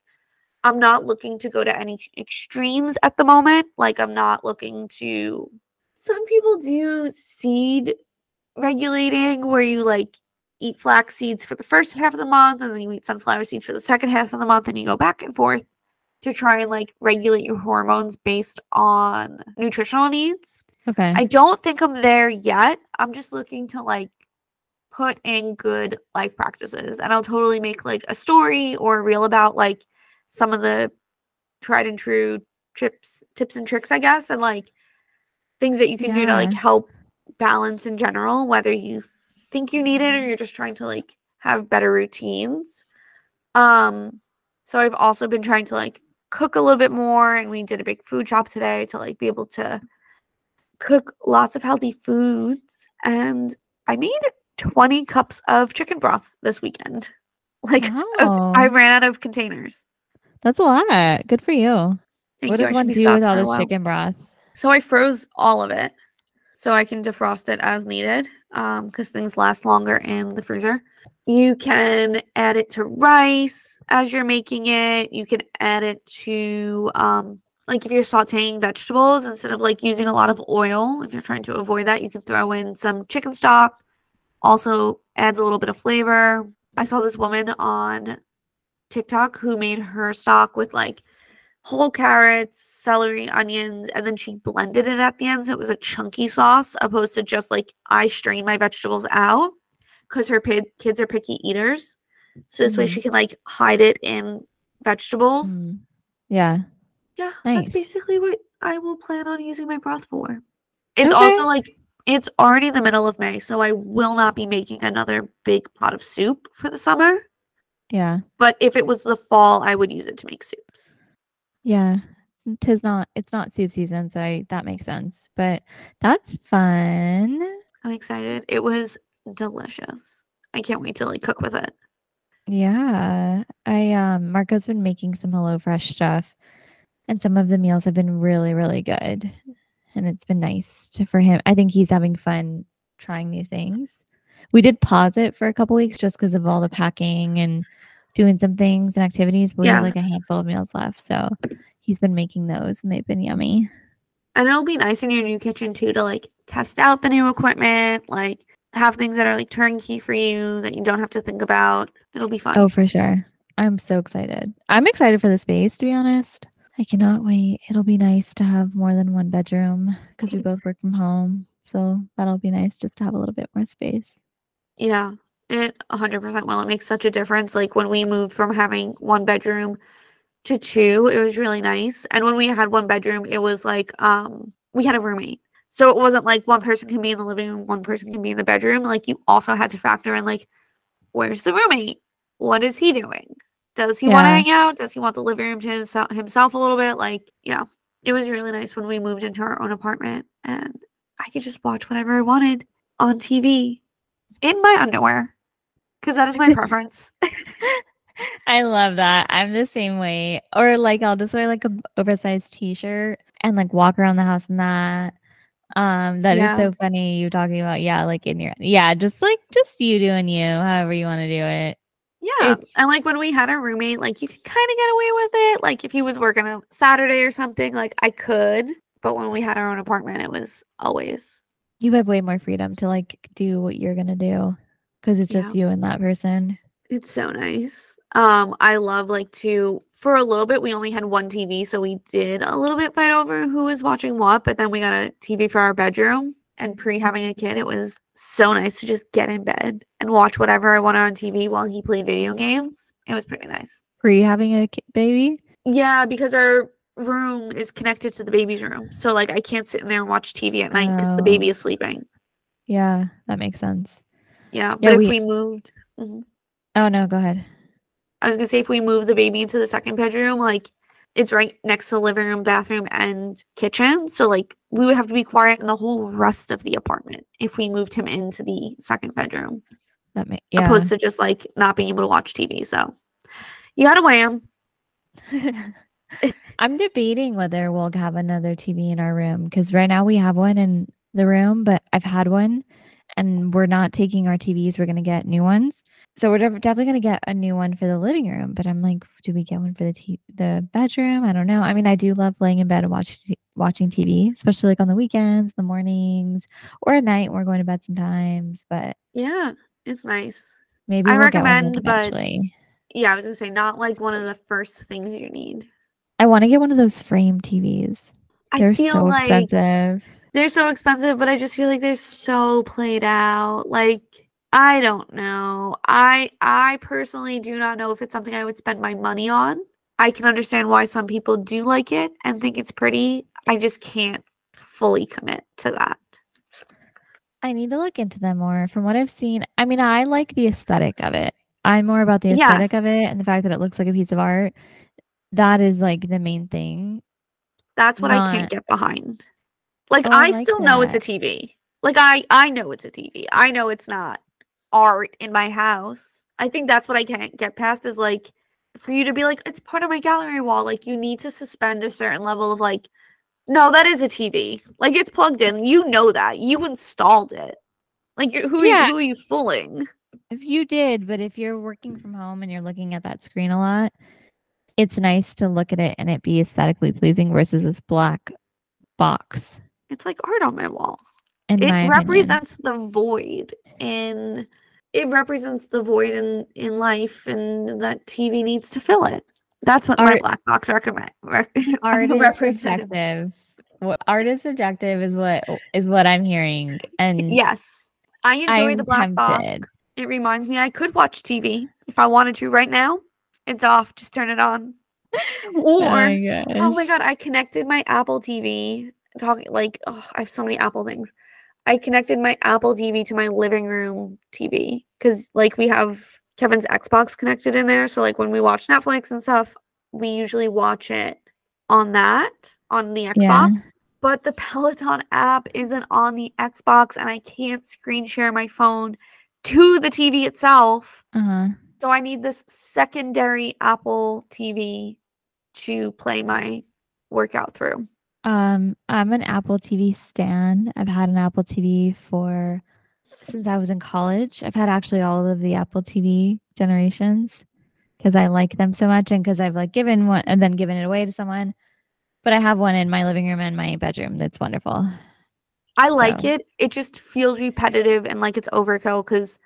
I'm not looking to go to any extremes at the moment. Like, I'm not looking to. Some people do seed regulating where you like eat flax seeds for the first half of the month and then you eat sunflower seeds for the second half of the month and you go back and forth to try and like regulate your hormones based on nutritional needs. Okay. I don't think I'm there yet. I'm just looking to like put in good life practices and I'll totally make like a story or a reel about like some of the tried and true tips tips and tricks I guess and like things that you can do to like help balance in general whether you think you need it or you're just trying to like have better routines. Um so I've also been trying to like cook a little bit more and we did a big food shop today to like be able to cook lots of healthy foods and I made 20 cups of chicken broth this weekend. Like uh, I ran out of containers. That's a lot. Good for you. Thank what you. Does one do with all this while. chicken broth? So I froze all of it so I can defrost it as needed um because things last longer in the freezer. You can add it to rice as you're making it. You can add it to um like if you're sauteing vegetables instead of like using a lot of oil, if you're trying to avoid that, you can throw in some chicken stock. Also adds a little bit of flavor. I saw this woman on TikTok who made her stock with like whole carrots, celery, onions, and then she blended it at the end. So it was a chunky sauce opposed to just like I strain my vegetables out because her kids are picky eaters. So this way Mhm. she can like hide it in vegetables. Mm. Yeah. Yeah, Nice. that's basically what I will plan on using my broth for. It's Okay. also like it's already the middle of May, so I will not be making another big pot of soup for the summer. Yeah. But if it was the fall, I would use it to make soups. Yeah. Tis not it's not soup season, so I, that makes sense. But that's fun. I'm excited. It was delicious. I can't wait to like cook with it. Yeah. I um Marco's been making some HelloFresh stuff and some of the meals have been really, really good. And it's been nice to, for him. I think he's having fun trying new things. We did pause it for a couple weeks just because of all the packing and doing some things and activities, but we Yeah. have like a handful of meals left. So he's been making those and they've been yummy. And it'll be nice in your new kitchen too to like test out the new equipment, like have things that are like turnkey for you that you don't have to think about. It'll be fun. Oh, for sure. I'm so excited. I'm excited for the space, to be honest. I cannot wait. It'll be nice to have more than one bedroom because we both work from home. So that'll be nice just to have a little bit more space. Yeah, it 100% will. It makes such a difference. Like when we moved from having one bedroom to two, it was really nice. And when we had one bedroom, it was like um we had a roommate. So it wasn't like one person can be in the living room, one person can be in the bedroom. Like you also had to factor in like where's the roommate? What is he doing? Does he want to hang out? Does he want the living room to himself, himself a little bit? Like, yeah. It was really nice when we moved into our own apartment and I could just watch whatever I wanted on TV in my underwear because that is my preference. I love that. I'm the same way. Or like I'll just wear like a oversized t-shirt and like walk around the house in that. Um, that is Yeah. so funny you talking about, yeah, like in your yeah, just like just you doing you, however you want to do it. Yeah. It's- and like when we had a roommate, like you could kind of get away with it. Like if he was working a Saturday or something, like I could. But when we had our own apartment, it was always. You have way more freedom to like do what you're gonna do because it's just you and that person. It's so nice. Um, I love like to for a little bit we only had one TV, so we did a little bit fight over who was watching what, but then we got a TV for our bedroom. And pre having a kid, it was so nice to just get in bed and watch whatever I wanted on TV while he played video games. It was pretty nice. Pre having a baby. Yeah, because our room is connected to the baby's room. So like I can't sit in there and watch TV at night because the Oh. baby is sleeping. Yeah, that makes sense. Yeah. Yeah, But we- if we moved mhm. Oh no, go ahead. I was gonna say if we move the baby into the second bedroom, like it's right next to the living room, bathroom, and kitchen. So like we would have to be quiet in the whole rest of the apartment if we moved him into the second bedroom, That may yeah. opposed to just like not being able to watch TV. So you gotta weigh him. I'm debating whether we'll have another TV in our room because right now we have one in the room, but I've had one and we're not taking our TVs. We're going to get new ones. So we're definitely going to get a new one for the living room. But I'm like, do we get one for the t- the bedroom? I don't know. I mean, I do love laying in bed and watch t- watching TV, especially like on the weekends, the mornings, or at night. When we're going to bed sometimes, but Yeah, it's nice. maybe I we'll recommend, but- Yeah, I was gonna say not like one of the first things you need. I want to get one of those frame TVs. They're feel so like expensive. They're so expensive, but I just feel like they're so played out. Like I don't know. I I personally do not know if it's something I would spend my money on. I can understand why some people do like it and think it's pretty. I just can't fully commit to that. I need to look into them more. From what I've seen, I mean, I like the aesthetic of it. I'm more about the aesthetic of it and the fact that it looks like a piece of art. That is like the main thing. That's what I can't get behind. Like Oh, I I like still know it's a. TV. Like I I know it's a TV. I know it's not art in my house. I think that's what I can't get past is like for you to be like it's part of my gallery wall. Like you need to suspend a certain level of like no, that is a TV. Like it's plugged in. You know that. You installed it. Like who Yeah. who are you fooling? If you did, but if you're working from home and you're looking at that screen a lot, it's nice to look at it and it be aesthetically pleasing versus this black box. It's like art on my wall. In it my opinion. represents the void in it represents the void in in life and that tv needs to fill it that's what my black box recommend rec- art is subjective. What art is subjective is what is what I'm hearing, and yes i enjoy I'm the black box it reminds me i could watch tv if i wanted to right now it's off just turn it on Oh or my gosh. Oh my god, I connected my Apple TV. Talking like, oh, I have so many Apple things. I connected my Apple TV to my living room TV because, like, we have Kevin's Xbox connected in there. So, like, when we watch Netflix and stuff, we usually watch it on that on the Xbox. Yeah. But the Peloton app isn't on the Xbox, and I can't screen share my phone to the TV itself. Uh-huh. So I need this secondary Apple TV to play my workout through. Um, I'm an Apple TV stan. I've had an Apple TV for since I was in college. I've had actually all of the Apple TV generations because I like them so much and because I've like given one and then given it away to someone. But I have one in my living room and my bedroom that's wonderful. I like So- it. It just feels repetitive and like it's overkill because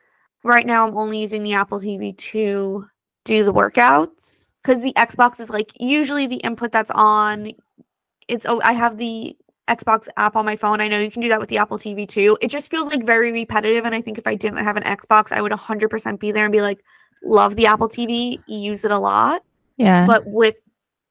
right now I'm only using the Apple TV to do the workouts because the Xbox is like usually the input that's on. It's oh, I have the Xbox app on my phone. I know you can do that with the Apple TV too. It just feels like very repetitive. And I think if I didn't have an Xbox, I would 100% be there and be like, love the Apple TV, use it a lot. Yeah. but with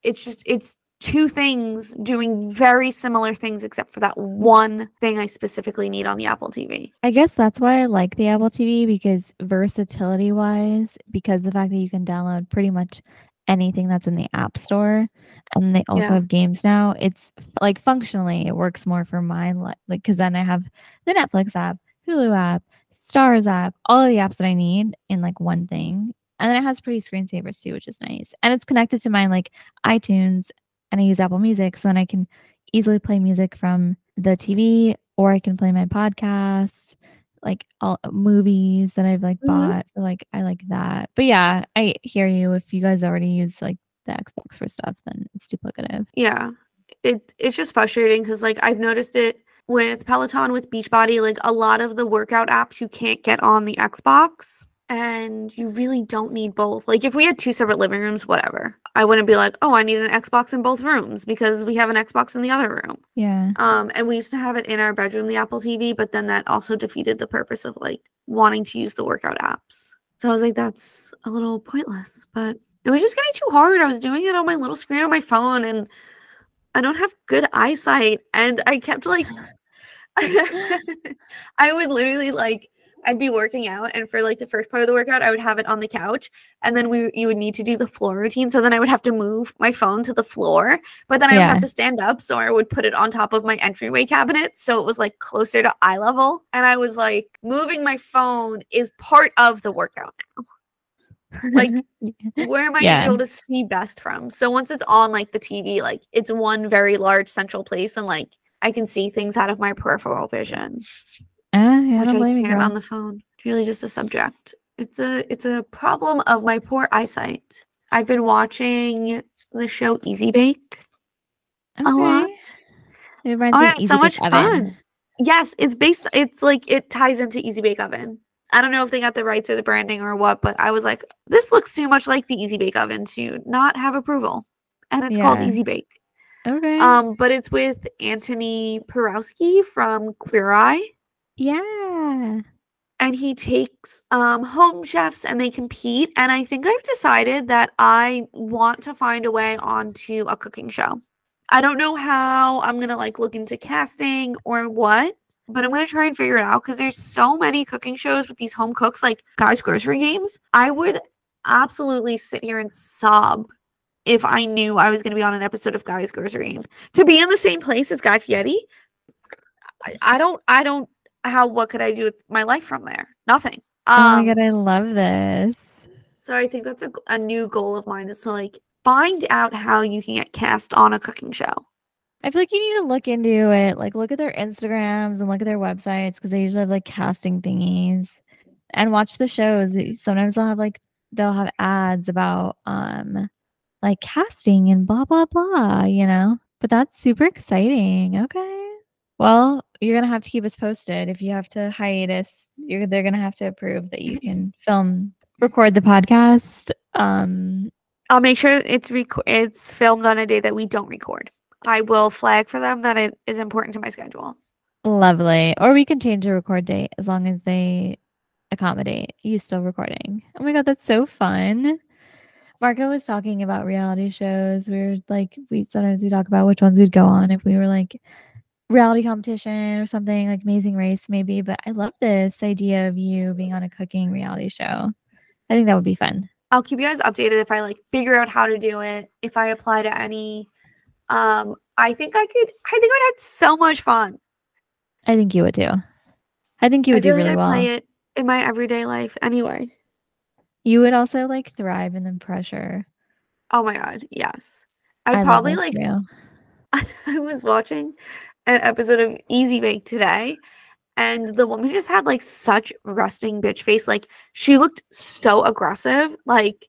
it's just it's two things doing very similar things except for that one thing I specifically need on the Apple TV. I guess that's why I like the Apple TV because versatility wise, because the fact that you can download pretty much anything that's in the App Store and they also Yeah. have games now, it's like functionally it works more for mine like because then I have the Netflix app, Hulu app, Starz app, all of the apps that I need in like one thing. And then it has pretty screensavers too, which is nice. And it's connected to my like iTunes and I use Apple Music so then I can easily play music from the TV or I can play my podcasts, like all movies that I've like Mhm. bought. So like I like that. But yeah, I hear you. If you guys already use like the Xbox for stuff, then it's duplicative. Yeah. It it's just frustrating cuz like I've noticed it with Peloton with Beachbody like a lot of the workout apps you can't get on the Xbox and you really don't need both. Like if we had two separate living rooms whatever. I wouldn't be like, "Oh, I need an Xbox in both rooms because we have an Xbox in the other room." Yeah. Um, and we used to have it in our bedroom, the Apple TV, but then that also defeated the purpose of like wanting to use the workout apps. So I was like, that's a little pointless. But it was just getting too hard. I was doing it on my little screen on my phone and I don't have good eyesight. And I kept like I would literally like I'd be working out, and for like the first part of the workout, I would have it on the couch, and then we you would need to do the floor routine. So then I would have to move my phone to the floor, but then I would have to stand up, so I would put it on top of my entryway cabinet, so it was like closer to eye level. And I was like, moving my phone is part of the workout now. Like, Where am I Yeah. able to see best from? So once it's on like the TV, like it's one very large central place, and like I can see things out of my peripheral vision Ah, yeah, which don't I you, can't on the phone. It's really just a subject. It's a it's a problem of my poor eyesight. I've been watching the show Easy Bake a lot. It reminds Oh, me so Bake much Oven. fun. Yes, it's based. It's like it ties into Easy Bake Oven. I don't know if they got the rights or the branding or what, but I was like, this looks too much like the Easy Bake Oven to not have approval, and it's called Easy Bake. Okay. Um, but it's with Antoni Porowski from Queer Eye. yeah. and he takes um, home chefs and they compete. And I think I've decided that I want to find a way onto a cooking show. I don't know how I'm gonna like look into casting or what, but I'm gonna try and figure it out because there's so many cooking shows with these home cooks, like Guys Grocery Games. I would absolutely sit here and sob if I knew I was gonna be on an episode of Guys Grocery Games. To be in the same place as Guy Fieri, I, I don't, I don't how what could I do with my life from there? Nothing. oh Um, my god, I love this. so I think that's a new goal of mine is to like find out how you can get cast on a cooking show. I feel like you need to look into it. Like, look at their Instagrams and look at their websites because they usually have like casting thingies, and watch the shows. Sometimes they'll have like they'll have ads about um like casting and blah blah blah. You know, but that's super exciting. Okay. Well, you're gonna have to keep us posted. If you have to hiatus, you're they're gonna have to approve that you can film, record the podcast. Um, I'll make sure it's rec- it's filmed on a day that we don't record. I will flag for them that it is important to my schedule. Lovely. Or we can change the record date as long as they accommodate you still recording. Oh my god, that's so fun. Marco was talking about reality shows. We were like, we sometimes we talk about which ones we'd go on if we were like reality competition or something like Amazing Race, maybe. But I love this idea of you being on a cooking reality show. I think that would be fun. I'll keep you guys updated if I like figure out how to do it. If I apply to any, um, I think I could. I think I'd had so much fun. I think you would too. I think you I would do feel like really I well. play it in my everyday life anyway. You would also like thrive in the pressure. Oh my god, yes. I I'd love probably like. I was watching an episode of Easy Bake today, and the woman just had like such resting bitch face. Like she looked so aggressive. Like,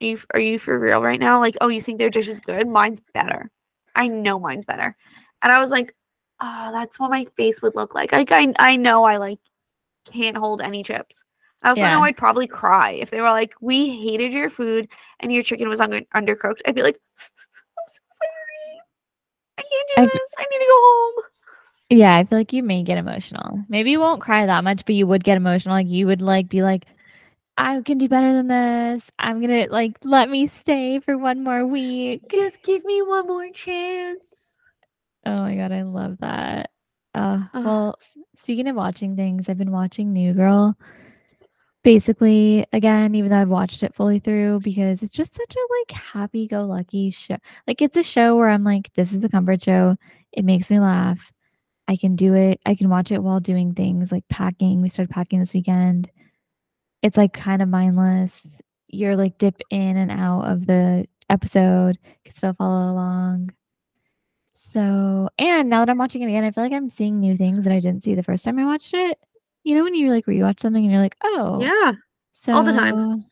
are you, are you for real right now? Like, oh, you think their dish is good? Mine's better. I know mine's better. And I was like, oh, that's what my face would look like. Like I I know I like can't hold any chips. I also Yeah. know I'd probably cry if they were like, we hated your food and your chicken was under- undercooked. I'd be like, I'm so sorry. I can't do I've- this. I need to go home. Yeah, I feel like you may get emotional. Maybe you won't cry that much, but you would get emotional. Like you would like be like, I can do better than this. I'm gonna like let me stay for one more week. Just give me one more chance. Oh my god, I love that. Uh, Ugh. well, speaking of watching things, I've been watching New Girl. Basically, again, even though I've watched it fully through, because it's just such a like happy-go-lucky show. Like it's a show where I'm like, this is the comfort show. It makes me laugh. I can do it. I can watch it while doing things like packing. We started packing this weekend. It's like kind of mindless. You're like dip in and out of the episode. Can still follow along. So, and now that I'm watching it again, I feel like I'm seeing new things that I didn't see the first time I watched it. You know, when you like rewatch something and you're like, oh, Yeah. so all the time.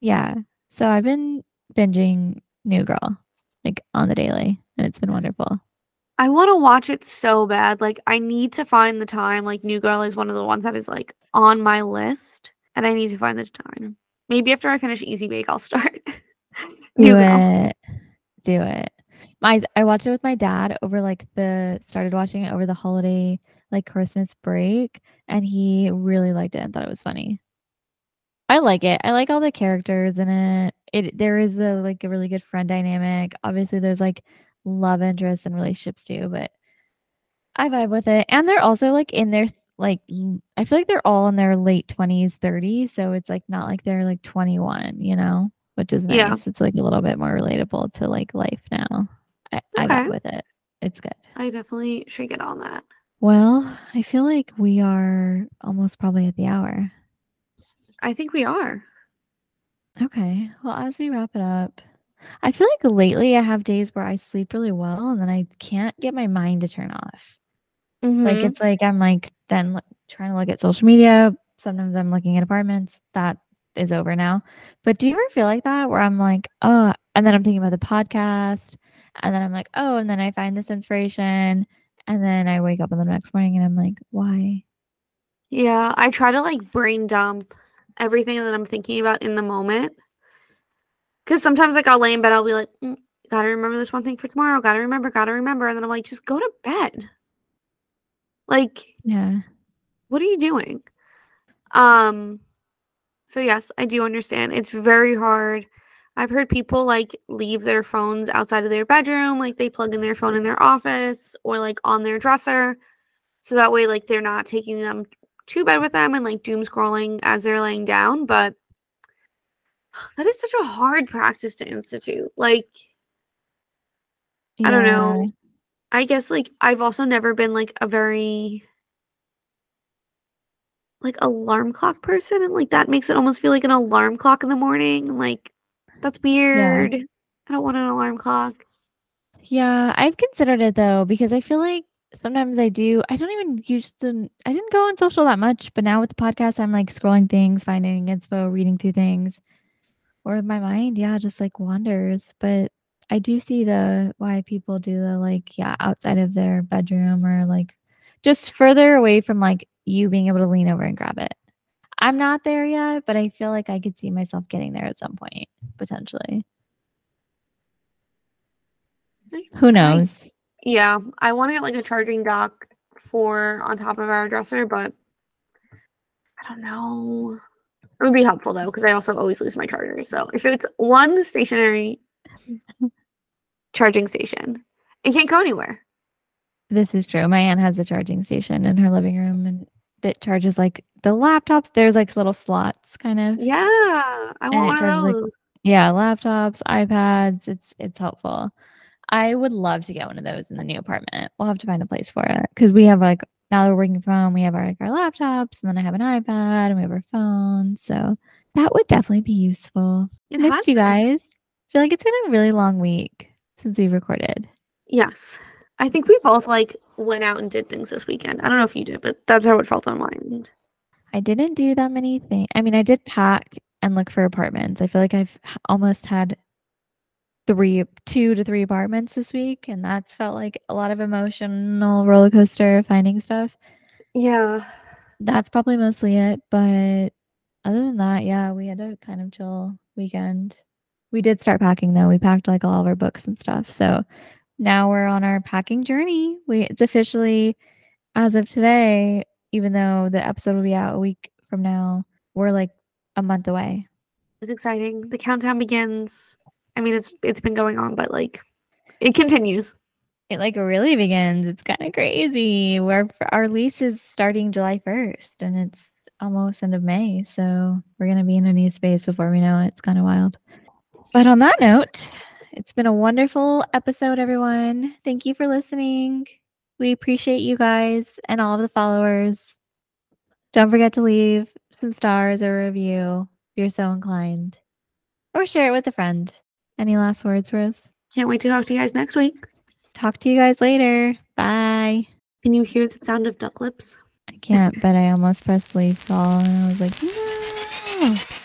Yeah. So I've been binging New Girl like on the daily, and it's been wonderful. I want to watch it so bad. Like I need to find the time. Like New Girl is one of the ones that is like on my list, and I need to find the time. Maybe after I finish Easy Bake, I'll start. Do it. Do it. My I watched it with my dad over like the started watching it over the holiday like Christmas break and he really liked it and thought it was funny. I like it. I like all the characters in it. It there is a like a really good friend dynamic. Obviously there's like love interests and relationships too, but I vibe with it. And they're also like in their like I feel like they're all in their late 20s, 30s, so it's like not like they're like 21, you know, which is nice. Yeah. It's like a little bit more relatable to like life now. I, I got with it. It's good. I definitely should get on that. Well, I feel like we are almost probably at the hour. I think we are. Okay. Well, as we wrap it up, I feel like lately I have days where I sleep really well and then I can't get my mind to turn off. Like Mhm. it's like I'm like then trying to look at social media. Sometimes I'm looking at apartments. That is over now. But do you ever feel like that where I'm like, oh, and then I'm thinking about the podcast, and then I'm like, oh, and then I find this inspiration, and then I wake up in the next morning and I'm like, why? Yeah, I try to like brain dump everything that I'm thinking about in the moment. Cause sometimes like I'll lay in bed, I'll be like, "Mm, gotta remember this one thing for tomorrow, gotta remember, gotta remember. And then I'm like, just go to bed. Like, Yeah. what are you doing? Um, so yes, I do understand. It's very hard. I've heard people like leave their phones outside of their bedroom, like they plug in their phone in their office or like on their dresser. So that way like they're not taking them to bed with them and like doom scrolling as they're laying down, but that is such a hard practice to institute. Like I don't know. Yeah. I guess like I've also never been like a very like alarm clock person and like that makes it almost feel like an alarm clock in the morning. Like that's weird. I don't want an alarm clock. Yeah, I've considered it though because I feel like sometimes I do. I don't even used to. I didn't go on social that much, but now with the podcast, I'm like scrolling things, finding inspo, reading through things, or my mind, yeah, just like wanders. But I do see the why people do the like, yeah, outside of their bedroom or like just further away from like you being able to lean over and grab it. I'm not there yet, but I feel like I could see myself getting there at some point potentially. Who knows? Yeah, I want to get like a charging dock for on top of our dresser, but I don't know. It would be helpful though, because I also always lose my charger. So if it's one stationary charging station, it can't go anywhere. This is true. My aunt has a charging station in her living room and that charges like the laptops. There's like little slots kind of. Yeah, I And want one of charges, like, those. Yeah, laptops, iPads. It's it's helpful. I would love to get one of those in the new apartment. We'll have to find a place for it because we have like now that we're working from home, we have our like our laptops, and then I have an iPad, and we have our phone. So that would definitely be useful. It Missed you guys. Feel like it's been a really long week since we recorded. Yes. I think we both like went out and did things this weekend. I don't know if you did, but that's how it felt on my end. I didn't do that many things. I mean, I did pack and look for apartments. I feel like I've almost had three, two to three apartments this week, and that's felt like a lot of emotional roller coaster finding stuff. Yeah. That's probably mostly it. But other than that, yeah, we had a kind of chill weekend. We did start packing though. We packed like all of our books and stuff. So now we're on our packing journey. We it's officially as of today, even though the episode will be out a week from now, we're like a month away. It's exciting. The countdown begins. I mean, it's it's been going on, but like it continues. It like really begins. It's kind of crazy. Our our lease is starting July first, and it's almost end of May. So we're gonna be in a new space before we know it. It's kind of wild. But on that note, it's been a wonderful episode, everyone. Thank you for listening. We appreciate you guys and all of the followers. Don't forget to leave some stars or a review if you're so inclined, or share it with a friend. Any last words, Rose? Can't wait to talk to you guys next week. Talk to you guys later. Bye. Can you hear the sound of duck lips? I can't, but I almost pressed leave all and I was like, no.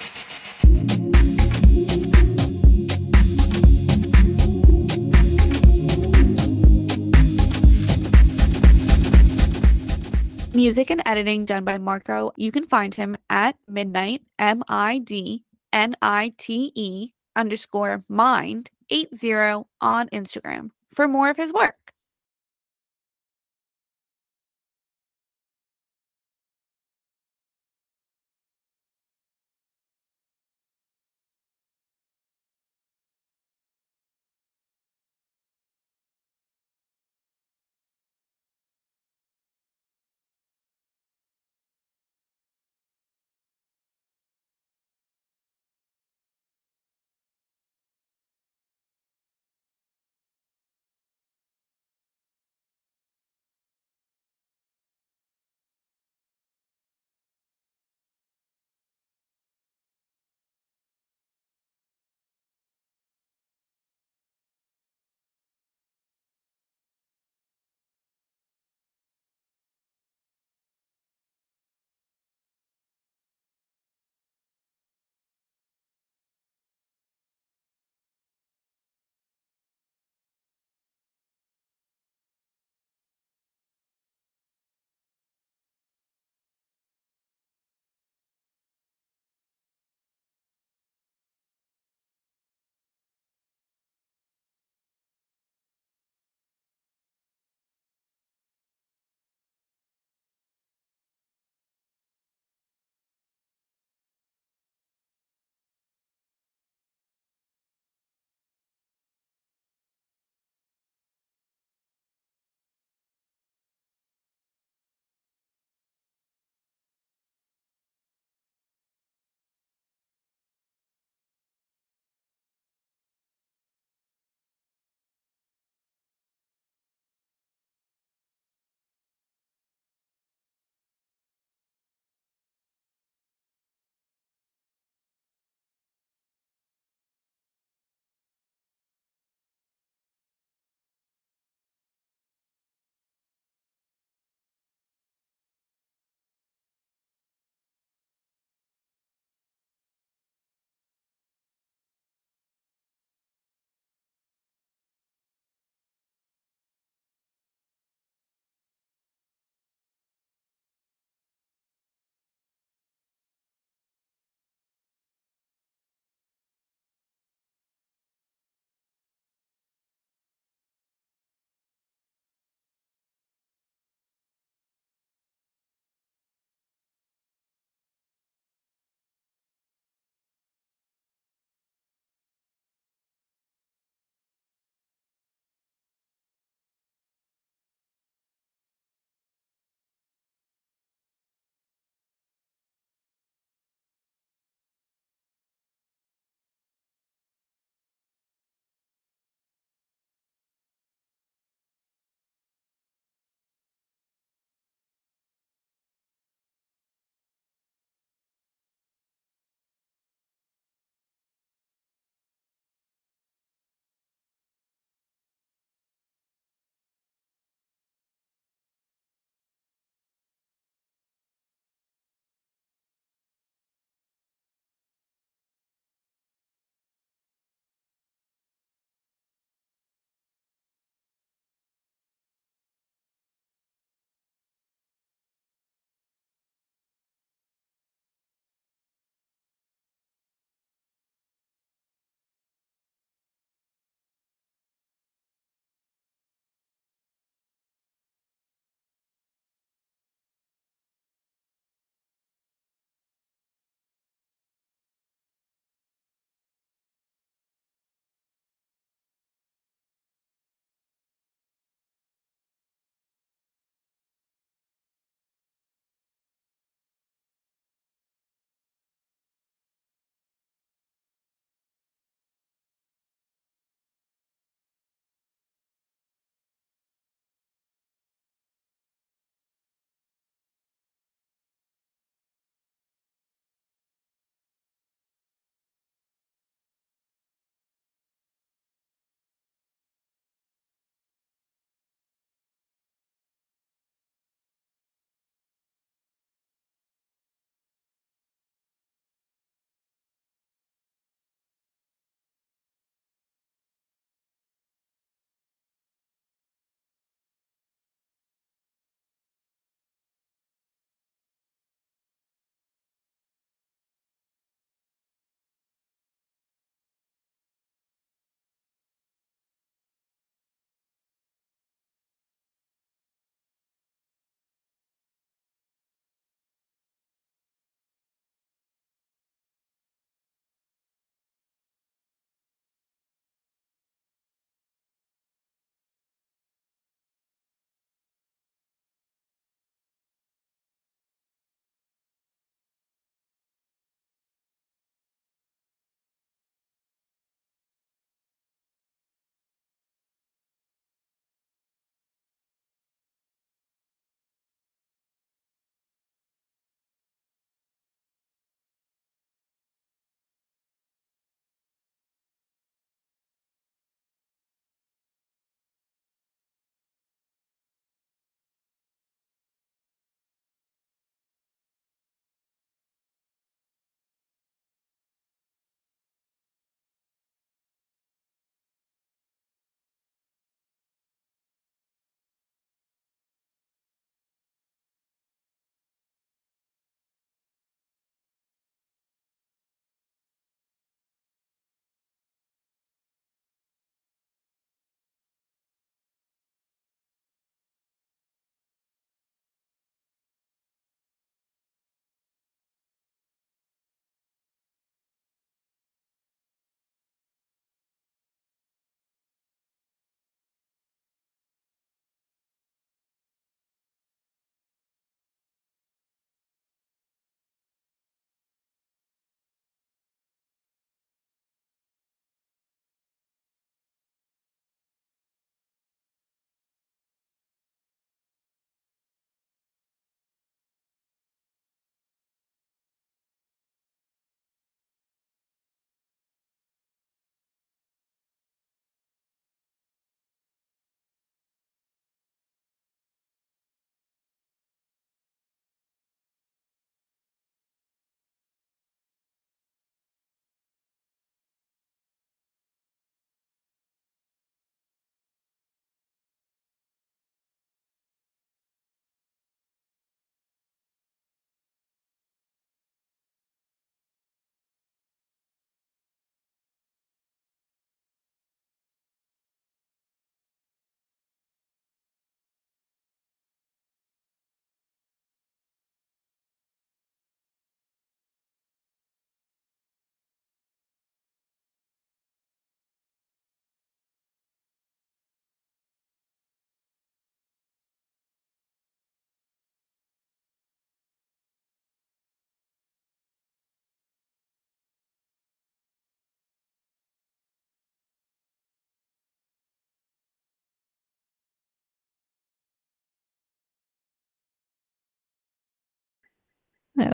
Music and editing done by Marco. You can find him at midnight, M I D N I T E underscore mind 80 on Instagram for more of his work.